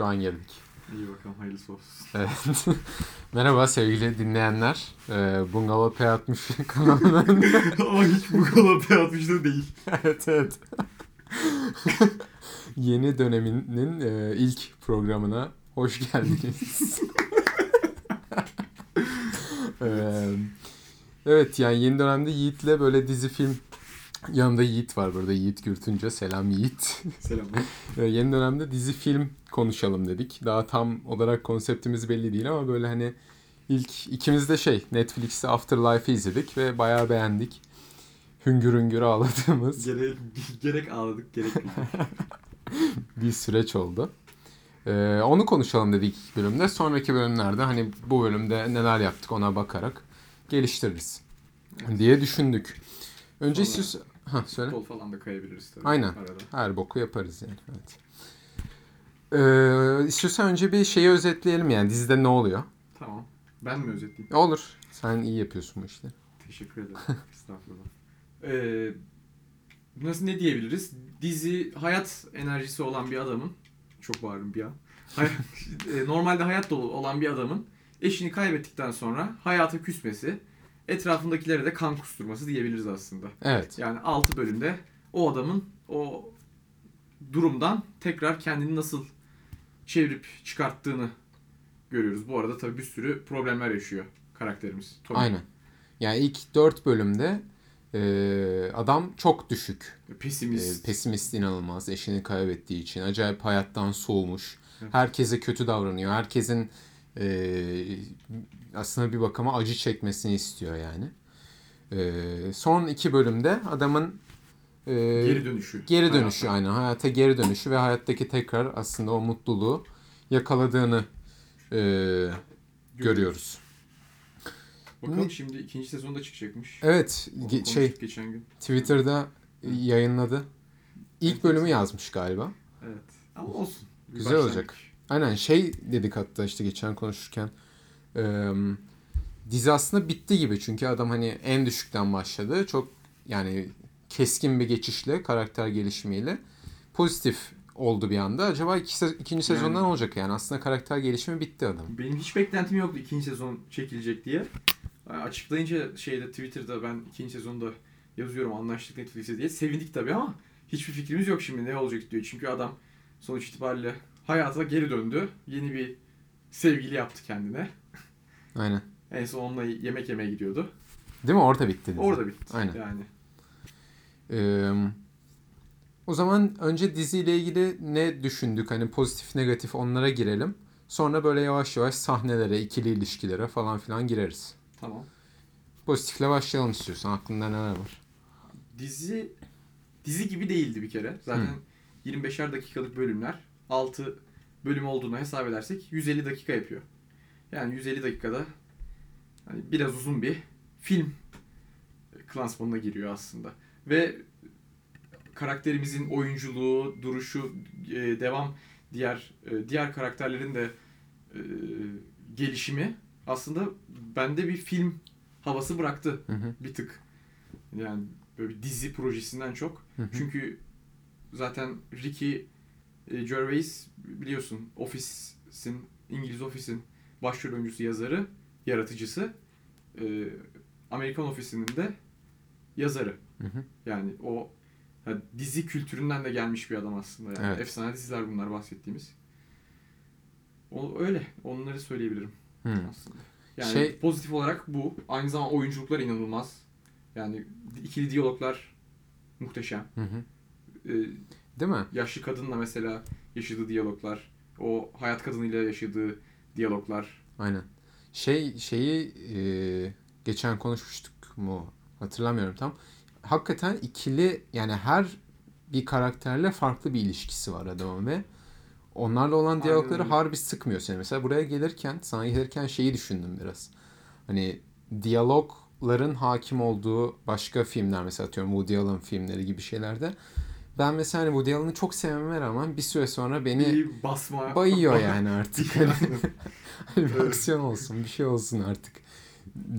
Şu an geldik. İyi bakalım hayırlısı olsun. Evet. Merhaba sevgili dinleyenler. Ee, Bungalov P60 kanalının... Ama hiç bu kadar P60'da değil. evet evet. Yeni döneminin e, ilk programına hoş geldiniz. Ee, evet yani yeni dönemde Yiğit'le böyle dizi film yanında Yiğit var burada Yiğit Gürtünce selam Yiğit. Selamlar. Ee, yeni dönemde dizi film konuşalım dedik. Daha tam olarak konseptimiz belli değil ama böyle hani ilk ikimiz de şey Netflix'te Afterlife'ı izledik ve bayağı beğendik. Hüngür hüngür ağladığımız Gerek, gerek ağladık gerek bir süreç oldu. Ee, onu konuşalım dedik ilk bölümde. Sonraki bölümlerde hani bu bölümde neler yaptık ona bakarak geliştiririz diye düşündük. Önce istiyorsan... Ha söyle. Futbol falan da kayabiliriz tabii. Aynen. Arada. Her boku yaparız yani. Evet. Ee, istiyorsan önce bir şeyi özetleyelim yani dizide ne oluyor? Tamam. Ben mi özetleyeyim? Olur. Sen iyi yapıyorsun bu işleri. Teşekkür ederim. Estağfurullah. Ee, nasıl ne diyebiliriz? Dizi hayat enerjisi olan bir adamın çok bağırdım bir an. E, normalde hayat dolu olan bir adamın eşini kaybettikten sonra hayata küsmesi, etrafındakilere de kan kusturması diyebiliriz aslında. Evet. Yani 6 bölümde o adamın o durumdan tekrar kendini nasıl çevirip çıkarttığını görüyoruz. Bu arada tabii bir sürü problemler yaşıyor karakterimiz. Tommy. Aynen. Yani ilk dört bölümde e, adam çok düşük. E, Pesimist. pesimist inanılmaz. Eşini kaybettiği için. Acayip hayattan soğumuş. Evet. Herkese kötü davranıyor. Herkesin e, aslında bir bakıma acı çekmesini istiyor yani. E, son iki bölümde adamın e, geri dönüşü. Geri dönüşü Hayata. aynen. Hayata geri dönüşü ve hayattaki tekrar aslında o mutluluğu yakaladığını e, görüyoruz. Bakalım Ne- şimdi ikinci sezonda çıkacakmış. Evet ge- şey geçen gün. Twitter'da yayınladı. İlk Evet, bölümü evet. yazmış galiba. Evet. Ama olsun. Bir Güzel başlangıç. olacak. Aynen şey dedik hatta işte geçen konuşurken. E, dizi aslında bitti gibi çünkü adam hani en düşükten başladı. Çok yani keskin bir geçişle, karakter gelişimiyle pozitif oldu bir anda. Acaba iki ikinci sezonda Yani- olacak yani? Aslında karakter gelişimi bitti adam. Benim hiç beklentim yoktu ikinci sezon çekilecek diye. Açıklayınca şeyde Twitter'da ben ikinci sezonda yazıyorum anlaştık Netflix'e diye. Sevindik tabii ama hiçbir fikrimiz yok şimdi ne olacak diyor. Çünkü adam sonuç itibariyle hayata geri döndü. Yeni bir sevgili yaptı kendine. Aynen. En son onunla yemek yemeye gidiyordu. Değil mi? Orada bitti. dizi. Orada bitti. Aynen. Yani Ee, o zaman önce diziyle ilgili ne düşündük? Hani pozitif negatif onlara girelim. Sonra böyle yavaş yavaş sahnelere, ikili ilişkilere falan filan gireriz. tamam. Pozitifle başlayalım istiyorsan. Aklında neler var? Dizi dizi gibi değildi bir kere. Zaten Hı. 25'er dakikalık bölümler. 6 bölüm olduğunu hesap edersek 150 dakika yapıyor. Yani 150 dakikada hani biraz uzun bir film klasmanına giriyor aslında. Ve karakterimizin oyunculuğu, duruşu, e, devam diğer e, diğer karakterlerin de e, gelişimi aslında bende bir film havası bıraktı Hı hı. bir tık. Yani böyle bir dizi projesinden çok. Hı hı. Çünkü zaten Ricky Gervais biliyorsun Office'in İngiliz Office'in başrol oyuncusu, yazarı, yaratıcısı. E, Amerikan Office'inin de yazarı. Hı hı. Yani o ya dizi kültüründen de gelmiş bir adam aslında. Yani. Evet. Efsane diziler bunlar bahsettiğimiz. O, öyle. Onları söyleyebilirim Hı. aslında. Yani Şey- pozitif olarak bu. Aynı zamanda oyunculuklar inanılmaz. Yani ikili diyaloglar muhteşem. Hı hı. Ee, Değil mi? yaşlı kadınla mesela yaşadığı diyaloglar, o hayat kadınıyla yaşadığı diyaloglar. Aynen. Şey şeyi e, geçen konuşmuştuk mu? Hatırlamıyorum tam. Hakikaten ikili yani her bir karakterle farklı bir ilişkisi var adamın ve onlarla olan Aynen diyalogları öyle. harbi sıkmıyor seni. Mesela buraya gelirken, sana gelirken şeyi düşündüm biraz. Hani diyalogların hakim olduğu başka filmler mesela atıyorum Woody Allen filmleri gibi şeylerde ben mesela hani Woody Allen'ı çok sevmeme rağmen bir süre sonra beni Bir basma. bayıyor yani artık. Hani Hani bir aksiyon olsun, bir şey olsun artık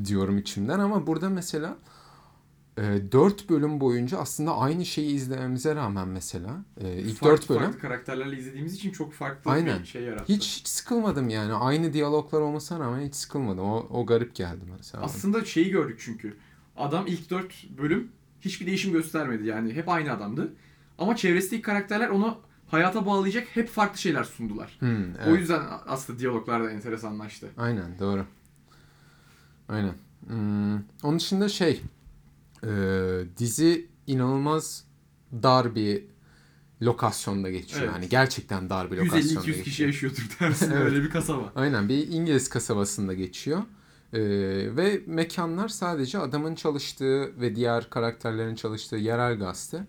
diyorum içimden ama burada mesela e, 4 bölüm boyunca aslında aynı şeyi izlememize rağmen mesela e, ilk farklı 4 bölüm farklı karakterlerle izlediğimiz için çok farklı Aynen. bir şey yarattı. hiç, hiç sıkılmadım yani. Aynı diyaloglar olmasına rağmen hiç sıkılmadım. O, o garip geldi mesela. Aslında şeyi gördük çünkü. Adam ilk 4 bölüm hiçbir değişim göstermedi yani. Hep aynı adamdı. Ama çevresindeki karakterler onu hayata bağlayacak hep farklı şeyler sundular. Hmm, O evet. yüzden aslında diyaloglar da enteresanlaştı. Aynen doğru. Aynen. Hmm, onun dışında şey e, dizi inanılmaz dar bir lokasyonda geçiyor. Evet. Yani gerçekten dar bir lokasyonda 150-200 geçiyor. kişi yaşıyordur dersin Evet. öyle bir kasaba. Aynen bir İngiliz kasabasında geçiyor. Ee, ve mekanlar sadece adamın çalıştığı ve diğer karakterlerin çalıştığı yerel gazete.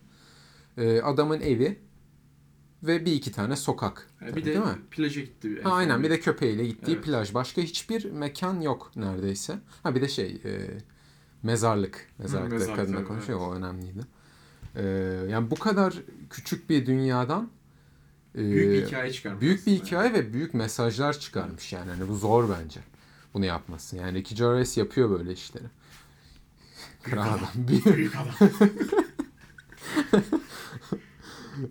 Ee, adamın evi ve bir iki tane sokak. Yani bir de değil mi? plaja gitti. Ha, aynen bir de köpeğiyle gittiği Evet. plaj. Başka hiçbir mekan yok neredeyse. Ha bir de şey e, mezarlık. Mezarlıkta mezarlık, kadınla tabii, konuşuyor evet. o önemliydi. Ee, yani bu kadar küçük bir dünyadan e, Büyük bir hikaye çıkarmış. büyük bir hikaye ve büyük mesajlar çıkarmış yani. Hani bu zor bence bunu yapması. Yani Ricky Gervais yapıyor böyle işleri. Kral adam. Büyük adam.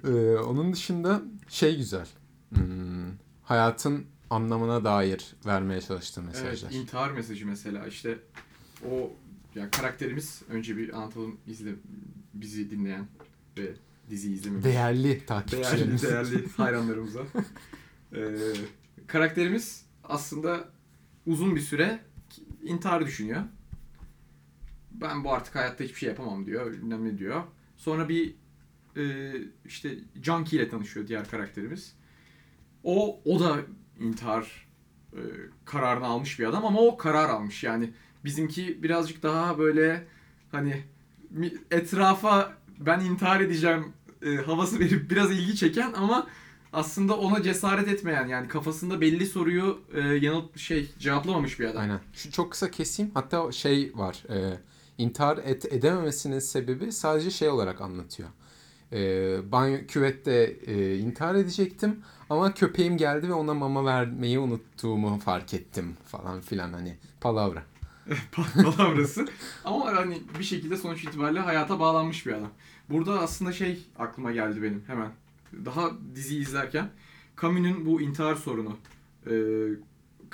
Ee, onun dışında şey güzel. Hmm, hayatın anlamına dair vermeye çalıştığı evet, mesajlar. intihar mesajı mesela işte o ya karakterimiz önce bir anlatalım izle bizi dinleyen ve dizi izlememiş. Değerli değerli, takipçilerimiz. değerli hayranlarımıza. Ee, karakterimiz aslında uzun bir süre intihar düşünüyor. Ben bu artık hayatta hiçbir şey yapamam diyor. Bilmem ne diyor. Sonra bir e, işte Junkie ile tanışıyor diğer karakterimiz. O o da intihar e, kararını almış bir adam ama o karar almış. Yani bizimki birazcık daha böyle hani etrafa ben intihar edeceğim e, havası verip biraz ilgi çeken ama aslında ona cesaret etmeyen yani kafasında belli soruyu e, yanıt şey cevaplamamış bir adam. Aynen. Şu çok kısa keseyim. Hatta şey var. E, intihar et, edememesinin sebebi sadece şey olarak anlatıyor. E, banyo küvette e, intihar edecektim ama köpeğim geldi ve ona mama vermeyi unuttuğumu fark ettim falan filan hani palavra. palavrası. Ama hani bir şekilde sonuç itibariyle hayata bağlanmış bir adam. Burada aslında şey aklıma geldi benim hemen. Daha dizi izlerken Camus'un bu intihar sorunu. Ee,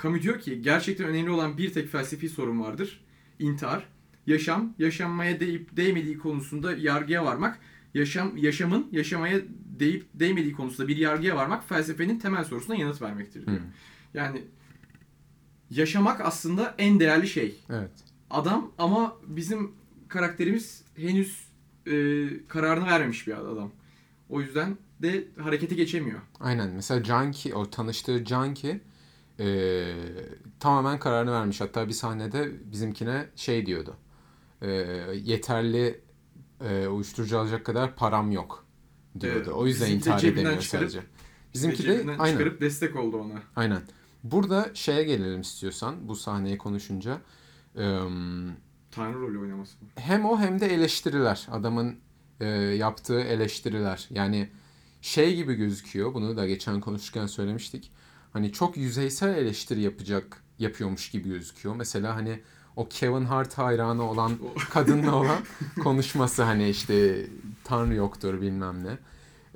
Camus diyor ki gerçekten önemli olan bir tek felsefi sorun vardır. İntihar. Yaşam, yaşanmaya değip değmediği konusunda yargıya varmak. Yaşam, yaşamın yaşamaya değip değmediği konusunda bir yargıya varmak felsefenin temel sorusuna yanıt vermektir diyor. Hmm. Yani yaşamak aslında en değerli şey Evet. adam ama bizim karakterimiz henüz e, kararını vermemiş bir adam. O yüzden de harekete geçemiyor. Aynen. Mesela Junkie, o tanıştığı Junkie e, tamamen kararını vermiş. Hatta bir sahnede bizimkine şey diyordu. E, yeterli e, uyuşturucu alacak kadar param yok diyordu. Evet, o yüzden intihar edemiyor çıkarıp- sadece. Bizimki de aynen. çıkarıp destek oldu ona. Aynen. Burada şeye gelelim istiyorsan bu sahneyi konuşunca. Eee, Tanrı rolü oynaması mı? hem o hem de eleştiriler. Adamın e, yaptığı eleştiriler. Yani şey gibi gözüküyor. Bunu da geçen konuşurken söylemiştik. Hani çok yüzeysel eleştiri yapacak yapıyormuş gibi gözüküyor. Mesela hani o Kevin Hart hayranı olan kadınla olan konuşması hani işte Tanrı yoktur bilmem ne.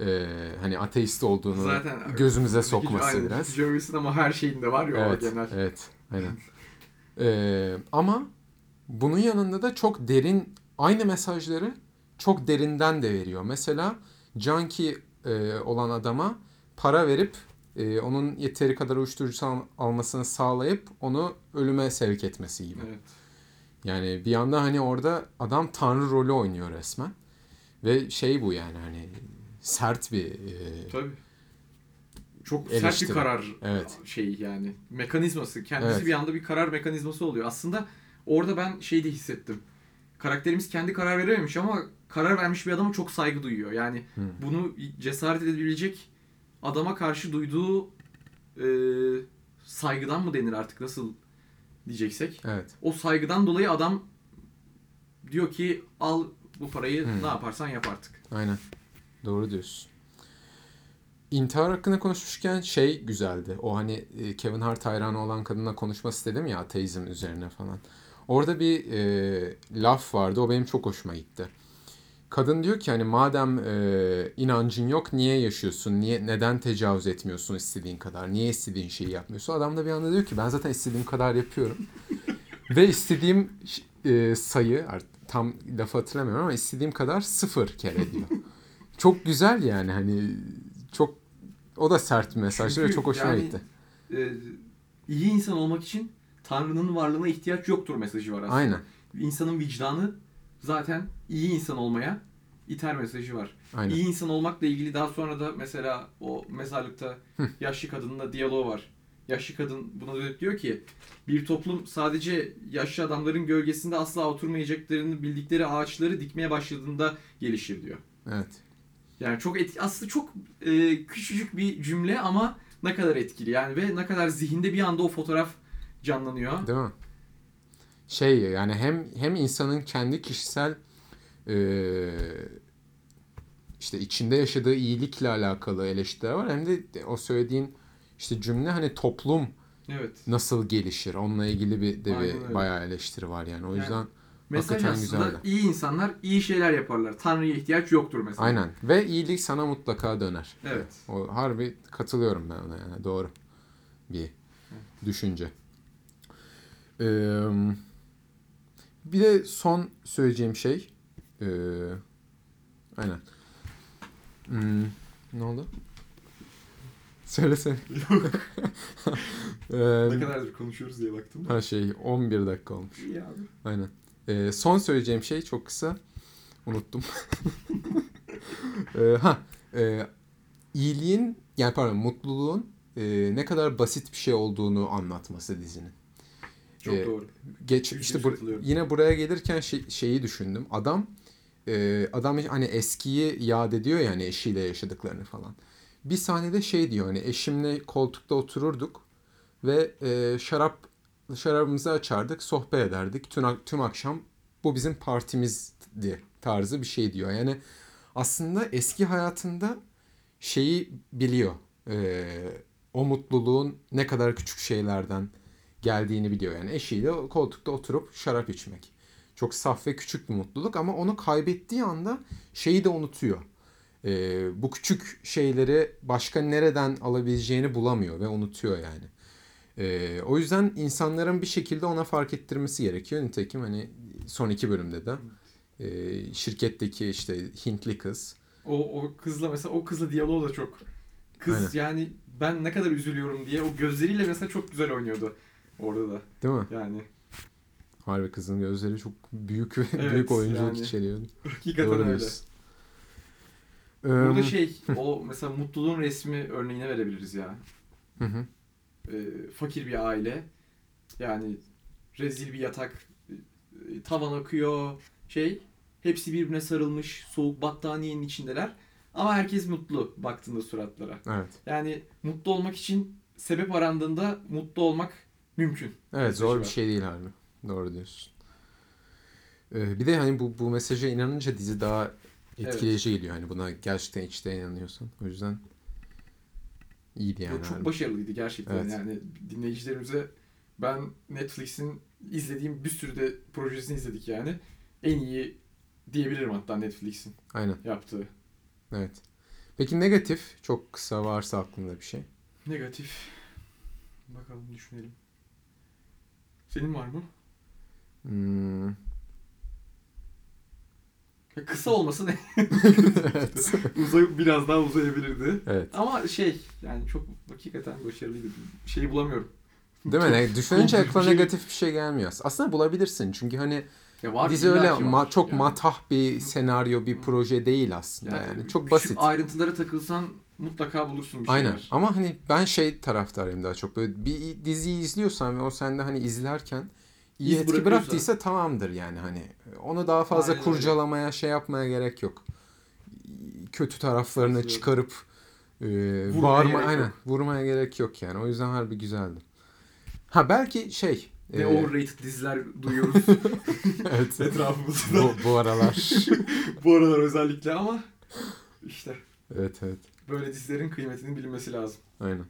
Ee, hani ateist olduğunu Zaten gözümüze sokması Aynen, biraz. Jarvis'in ama her şeyinde var ya Evet, genel. evet, aynen. Ee, ama bunun yanında da çok derin, aynı mesajları çok derinden de veriyor. Mesela junkie e, olan adama para verip e, onun yeteri kadar uyuşturucu al- almasını sağlayıp onu ölüme sevk etmesi gibi. Evet. Yani bir yanda hani orada adam tanrı rolü oynuyor resmen. Ve şey bu yani hani sert bir e, Tabii. Çok sert Eleştiri. bir karar Evet. şey yani. Mekanizması. Kendisi Evet. bir anda bir karar mekanizması oluyor. Aslında orada ben şey de hissettim. Karakterimiz kendi karar verememiş ama karar vermiş bir adama çok saygı duyuyor. Yani Hı. bunu cesaret edebilecek adama karşı duyduğu e, saygıdan mı denir artık nasıl diyeceksek. evet. O saygıdan dolayı adam diyor ki al bu parayı Hı. ne yaparsan yap artık. Aynen. Doğru diyorsun. İntihar hakkında konuşmuşken şey güzeldi. O hani e, Kevin Hart hayranı olan kadınla konuşması dedim ya ateizm üzerine falan. Orada bir e, laf vardı. O benim çok hoşuma gitti. Kadın diyor ki hani madem e, inancın yok niye yaşıyorsun? Niye neden tecavüz etmiyorsun istediğin kadar? Niye istediğin şeyi yapmıyorsun? Adam da bir anda diyor ki ben zaten istediğim kadar yapıyorum. Ve istediğim e, sayı tam lafı hatırlamıyorum ama istediğim kadar sıfır kere diyor. çok güzel yani hani çok o da sert bir mesajdı ve çok hoşuma yani- gitti. Ee, iyi insan olmak için Tanrı'nın varlığına ihtiyaç yoktur mesajı var aslında. Aynen. İnsanın vicdanı zaten iyi insan olmaya iter mesajı var. Aynen. İyi insan olmakla ilgili daha sonra da mesela o mezarlıkta yaşlı kadınla diyaloğu var. Yaşlı kadın buna dönüp diyor ki bir toplum sadece yaşlı adamların gölgesinde asla oturmayacaklarını bildikleri ağaçları dikmeye başladığında gelişir diyor. Evet. Yani çok et, aslında çok e, küçücük bir cümle ama ne kadar etkili yani ve ne kadar zihinde bir anda o fotoğraf canlanıyor. Değil mi? Şey yani hem hem insanın kendi kişisel eee, işte içinde yaşadığı iyilikle alakalı eleştiriler var hem de o söylediğin işte cümle hani toplum Evet. nasıl gelişir onunla ilgili bir de Aynen bir öyle. bayağı eleştiri var yani o Yani yüzden Mesaj aslında güzeldi. iyi insanlar iyi şeyler yaparlar. Tanrı'ya ihtiyaç yoktur mesela. aynen ve iyilik sana mutlaka döner. Evet. O harbi katılıyorum ben ona yani doğru bir düşünce. Ee, bir de son söyleyeceğim şey ee, aynen. Hmm, ne oldu? Söylesene. Ee, Ne kadardır konuşuyoruz diye baktım. her şey 11 dakika olmuş. İyi abi. Aynen. Ee, son söyleyeceğim şey çok kısa. Unuttum. Ee, ha, e, iyiliğin yani pardon mutluluğun e, ne kadar basit bir şey olduğunu anlatması dizinin. Çok Ee, doğru. Geç işte bur- yine buraya gelirken şey- şeyi düşündüm. Adam e, adam hani eskiyi yad ediyor ya hani eşiyle yaşadıklarını falan. Bir sahnede şey diyor hani eşimle koltukta otururduk ve e, şarap şarabımızı açardık, sohbet ederdik. Tüm, tüm akşam bu bizim partimizdi tarzı bir şey diyor. Yani aslında eski hayatında şeyi biliyor. E, o mutluluğun ne kadar küçük şeylerden geldiğini biliyor. Yani eşiyle koltukta oturup şarap içmek. Çok saf ve küçük bir mutluluk ama onu kaybettiği anda şeyi de unutuyor. Ee, bu küçük şeyleri başka nereden alabileceğini bulamıyor ve unutuyor yani. Ee, o yüzden insanların bir şekilde ona fark ettirmesi gerekiyor. Nitekim hani son iki bölümde de e, şirketteki işte Hintli kız. O, o kızla mesela o kızla diyaloğu da çok kız Aynen. yani ben ne kadar üzülüyorum diye o gözleriyle mesela çok güzel oynuyordu orada da. Değil mi? Yani Harbi kızın gözleri çok büyük ve Evet, büyük oyunculuk yani. içeriyordu. hakikaten Doğru öyle. diyorsun. Burada şey o mesela mutluluğun resmi örneğine verebiliriz ya. hı hı. Ee, fakir bir aile yani rezil bir yatak e, tavan akıyor şey hepsi birbirine sarılmış soğuk battaniyenin içindeler ama herkes mutlu baktığında suratlara. Evet. Yani mutlu olmak için sebep arandığında mutlu olmak mümkün. Evet zor bir şey değil harbi. Doğru diyorsun. Ee, bir de hani bu bu mesaja inanınca dizi daha etkileyici geliyor. Hani buna gerçekten içten inanıyorsan. O yüzden iyiydi yani. Çok- çok harbi. başarılıydı gerçekten Evet. yani dinleyicilerimize ben Netflix'in izlediğim bir sürü de projesini izledik yani. En iyi diyebilirim hatta Netflix'in Aynen. yaptığı. Evet. Peki negatif çok kısa varsa aklında bir şey. Negatif. Bakalım düşünelim. Senin var mı? Hmm. Ya Kısa olması ne? evet. Uzay, biraz daha uzayabilirdi. evet. Ama şey yani çok hakikaten başarılıydı. Bir şey bulamıyorum. Değil mi? Düşününce bir şey- negatif bir şey gelmiyor. Aslında bulabilirsin. Çünkü hani Ya var, dizi öyle var. ma- çok Yani matah bir senaryo, bir proje değil aslında yani. Çok küçük basit. ayrıntılara takılsan mutlaka bulursun bir şeyler. Aynen. Ama hani ben şey taraftarıyım daha çok. Böyle bir diziyi izliyorsan ve o sende hani izlerken iyi İz etki bıraktıysa tamamdır yani hani. Onu daha fazla Aynen öyle. kurcalamaya, şey yapmaya gerek yok. Kötü taraflarını Katılıyorum. çıkarıp e, Vurmaya bağırma gerek aynen yok. vurmaya gerek yok yani. O yüzden harbi güzeldi. Ha belki şey Ne e, overrated diziler duyuyoruz evet. etrafımızda. bu, bu aralar. Bu aralar özellikle ama işte evet evet. böyle dizilerin kıymetinin bilinmesi lazım. Aynen.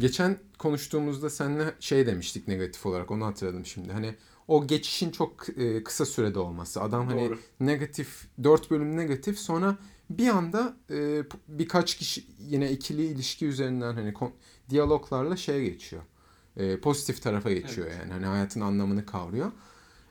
Geçen konuştuğumuzda seninle şey demiştik negatif olarak onu hatırladım şimdi. Hani o geçişin çok e, kısa sürede olması. Adam hani Doğru. negatif 4 bölüm negatif sonra bir anda e, birkaç kişi yine ikili ilişki üzerinden hani diyaloglarla şeye geçiyor. E, pozitif tarafa geçiyor Evet. yani. Hani hayatın anlamını kavruyor.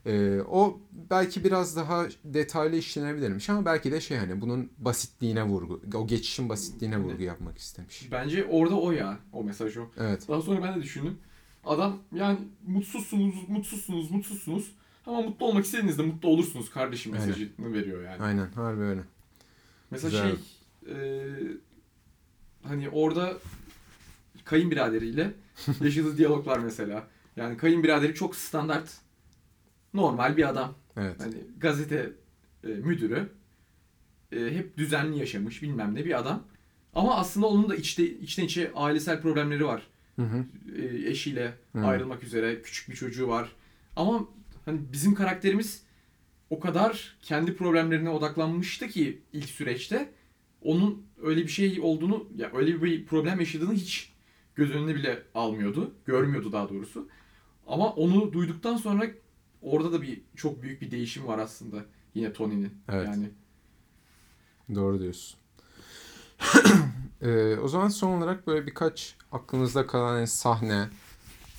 E, o belki biraz daha detaylı işlenebilirmiş ama belki de şey hani bunun basitliğine vurgu, o geçişin basitliğine vurgu yapmak istemiş. Bence orada o ya. O mesaj o. Evet. Daha sonra ben de düşündüm. Adam yani mutsuzsunuz, mutsuzsunuz, mutsuzsunuz. Ama mutlu olmak istediğinizde mutlu olursunuz kardeşim Aynen. mesajını veriyor yani. Aynen harbi öyle. Mesela Güzel. şey e, hani orada kayınbiraderiyle yaşadığı diyaloglar mesela. Yani kayınbiraderi çok standart normal bir adam. Evet. Hani gazete e, müdürü e, hep düzenli yaşamış bilmem ne bir adam. Ama aslında onun da içte, içten içe ailesel problemleri var. Hı hı. E, eşiyle Hı. ayrılmak üzere küçük bir çocuğu var. Ama hani bizim karakterimiz o kadar kendi problemlerine odaklanmıştı ki ilk süreçte onun öyle bir şey olduğunu ya öyle bir problem yaşadığını hiç göz önüne bile almıyordu. Görmüyordu daha doğrusu. Ama onu duyduktan sonra orada da bir çok büyük bir değişim var aslında yine Tony'nin. Evet. Yani Doğru diyorsun. Ee, o zaman son olarak böyle birkaç aklınızda kalan hani sahne,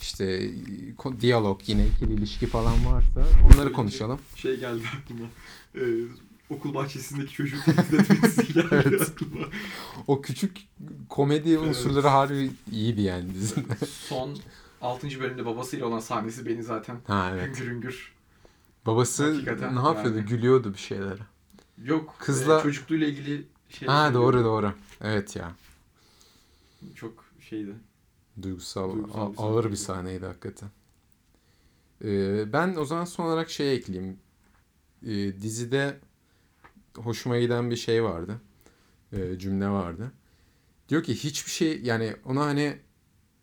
işte diyalog, yine ikili ilişki falan varsa onları konuşalım. şey geldi aklıma. Ee, okul bahçesindeki çocuğu temizletmesi geldi Evet. aklıma. O küçük komedi unsurları harbi iyiydi yani dizide. Son 6. bölümde babasıyla olan sahnesi beni zaten Ha evet. hüngür hüngür. Babası Hakikaten ne yapıyordu? yani. Gülüyordu bir şeylere. Yok Kızla- e, çocukluğuyla ilgili şey Ha doğru doğru. Evet ya. Çok şeydi. Duygusal, Duygusal bir ağır bir sahneydi. sahneydi hakikaten. Ee, ben o zaman son olarak şey ekleyeyim. Ee, dizide hoşuma giden bir şey vardı. Ee, cümle vardı. Diyor ki hiçbir şey yani ona hani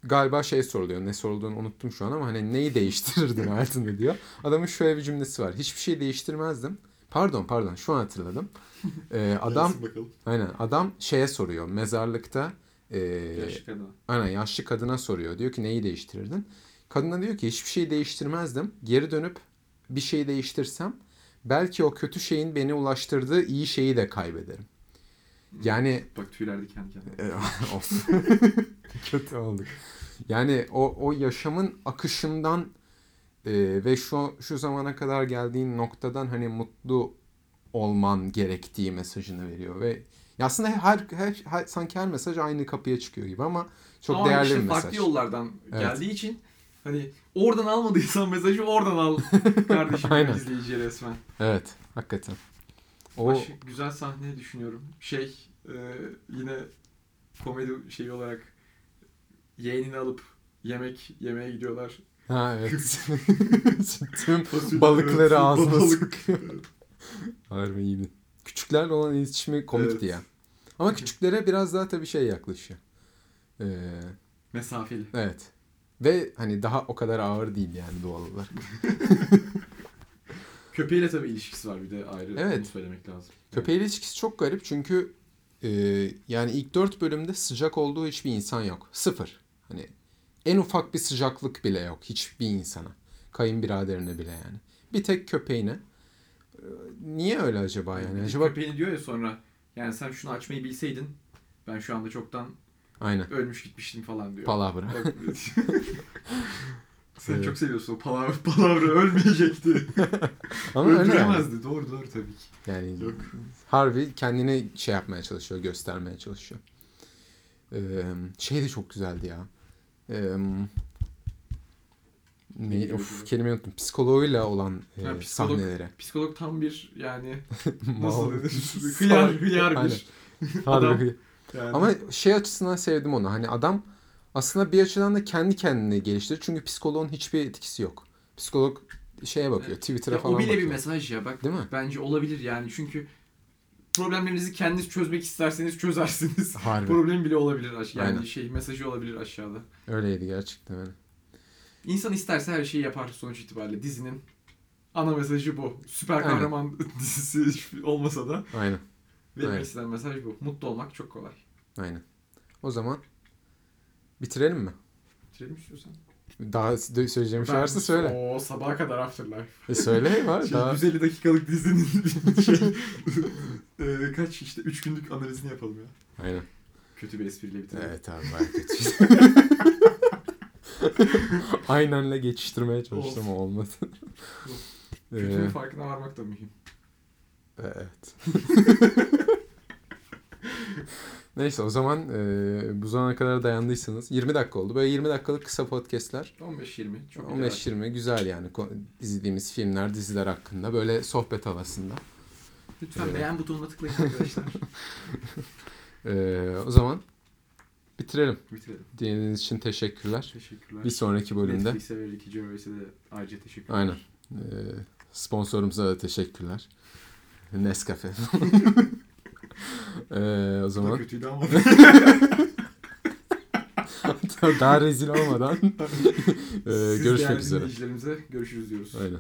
galiba şey soruluyor. Ne sorulduğunu unuttum şu an ama hani neyi değiştirirdin hayatında diyor. Adamın şöyle bir cümlesi var. Hiçbir şey değiştirmezdim. Pardon pardon şu an hatırladım. Ee, adam aynen adam şeye soruyor. Mezarlıkta e, Yaşlı. Aynen yaşlı kadına soruyor. Diyor ki neyi değiştirirdin? Kadına diyor ki hiçbir şey değiştirmezdim. Geri dönüp bir şey değiştirsem belki o kötü şeyin beni ulaştırdığı iyi şeyi de kaybederim. Yani Bak tüyler diken diken. of. kötü olduk. Yani o o yaşamın akışından e, ve şu şu zamana kadar geldiğin noktadan hani mutlu olman gerektiği mesajını veriyor ve aslında her, her, her sanki her mesaj aynı kapıya çıkıyor gibi ama çok Ama değerli işte bir mesaj. farklı yollardan Evet. geldiği için hani oradan almadıysan mesajı oradan al kardeşim Aynen. izleyiciye resmen. Evet, hakikaten. O Başka güzel sahne düşünüyorum. Şey e, yine komedi şeyi olarak yeğenini alıp yemek yemeye gidiyorlar. ha evet. Tüm balıkları ağzına balık. Harbi iyiydi. Küçüklerle olan iletişimi komikti Evet. ya. Ama küçüklere biraz daha tabii şey yaklaşıyor. Ee, Mesafeli. evet. Ve hani daha o kadar ağır değil yani doğal olarak. Köpeğiyle tabii ilişkisi var bir de ayrı Evet. onu söylemek lazım. Köpeğiyle ilişkisi çok garip çünkü e, yani ilk dört bölümde sıcak olduğu hiçbir insan yok. Sıfır. Hani en ufak bir sıcaklık bile yok hiçbir insana. Kayınbiraderine bile yani. Bir tek köpeğine. E, Niye öyle acaba yani? Acaba Köpeğini diyor ya sonra yani sen şunu açmayı bilseydin ben şu anda çoktan aynen. ölmüş gitmiştim falan diyor. Palavra. Sen çok seviyorsun o palavra, palavra ölmeyecekti. Ama öyle yani. Öldüremezdi. Doğru doğru tabii ki. Yani Yok. harbi kendini şey yapmaya çalışıyor, göstermeye çalışıyor. Ee, şey de çok güzeldi ya. Ee, ne, of kelimeyi unuttum. Psikoloğuyla olan e, Ha, psikolog- sahneleri. Psikolog tam bir yani nasıl denir? hıyar, hıyar Aynen. bir Harbi adam. Yani. Ama şey açısından sevdim onu. Hani adam aslında bir açıdan da kendi kendini geliştirir. Çünkü psikoloğun hiçbir etkisi yok. Psikolog şeye bakıyor. Evet. Twitter'a Ya falan o bile bakıyor. bir mesaj ya bak Değil mi? bence olabilir yani çünkü problemlerinizi kendiniz çözmek isterseniz çözersiniz. Harbi. Problem bile olabilir aş- yani Aynen. şey mesajı olabilir aşağıda. Öyleydi gerçekten öyle. İnsan isterse her şeyi yapar sonuç itibariyle dizinin ana mesajı bu. Süper Aynen. kahraman dizisi hiç olmasa da Aynen. Evet. istenen mesaj bu. Mutlu olmak çok kolay. Aynen. O zaman bitirelim mi? Bitirelim istiyorsan. Daha söyleyeceğim şey varsa söyle. O sabaha kadar Afterlife. E söyle var. Şey, daha... 150 dakikalık dizinin şey, e, kaç işte 3 günlük analizini yapalım ya. Aynen. Kötü bir espriyle bitirelim. Evet abi bayağı kötü. Aynenle geçiştirmeye çalıştım ama olmadı. Kötünün Ee, farkına varmak da mühim. evet. Neyse o zaman e, bu zamana kadar dayandıysanız 20 dakika oldu. Böyle 20 dakikalık kısa podcastler. 15-20 çok 15-20 güzel yani izlediğimiz filmler, diziler hakkında böyle sohbet havasında. Lütfen Evet. beğen butonuna tıklayın arkadaşlar. Ee, o zaman bitirelim. Bitirelim. Dinlediğiniz için teşekkürler. Teşekkürler. Bir sonraki bölümde Netflix'e ve Ricky Gervais'e de ayrıca teşekkürler. aynen. Ee, sponsorumuza da teşekkürler. Nescafe. ee, o zaman kötüydü ama. daha rezil olmadan Siz görüşmek değerli üzere. dinleyicilerimize görüşürüz diyoruz. Aynen.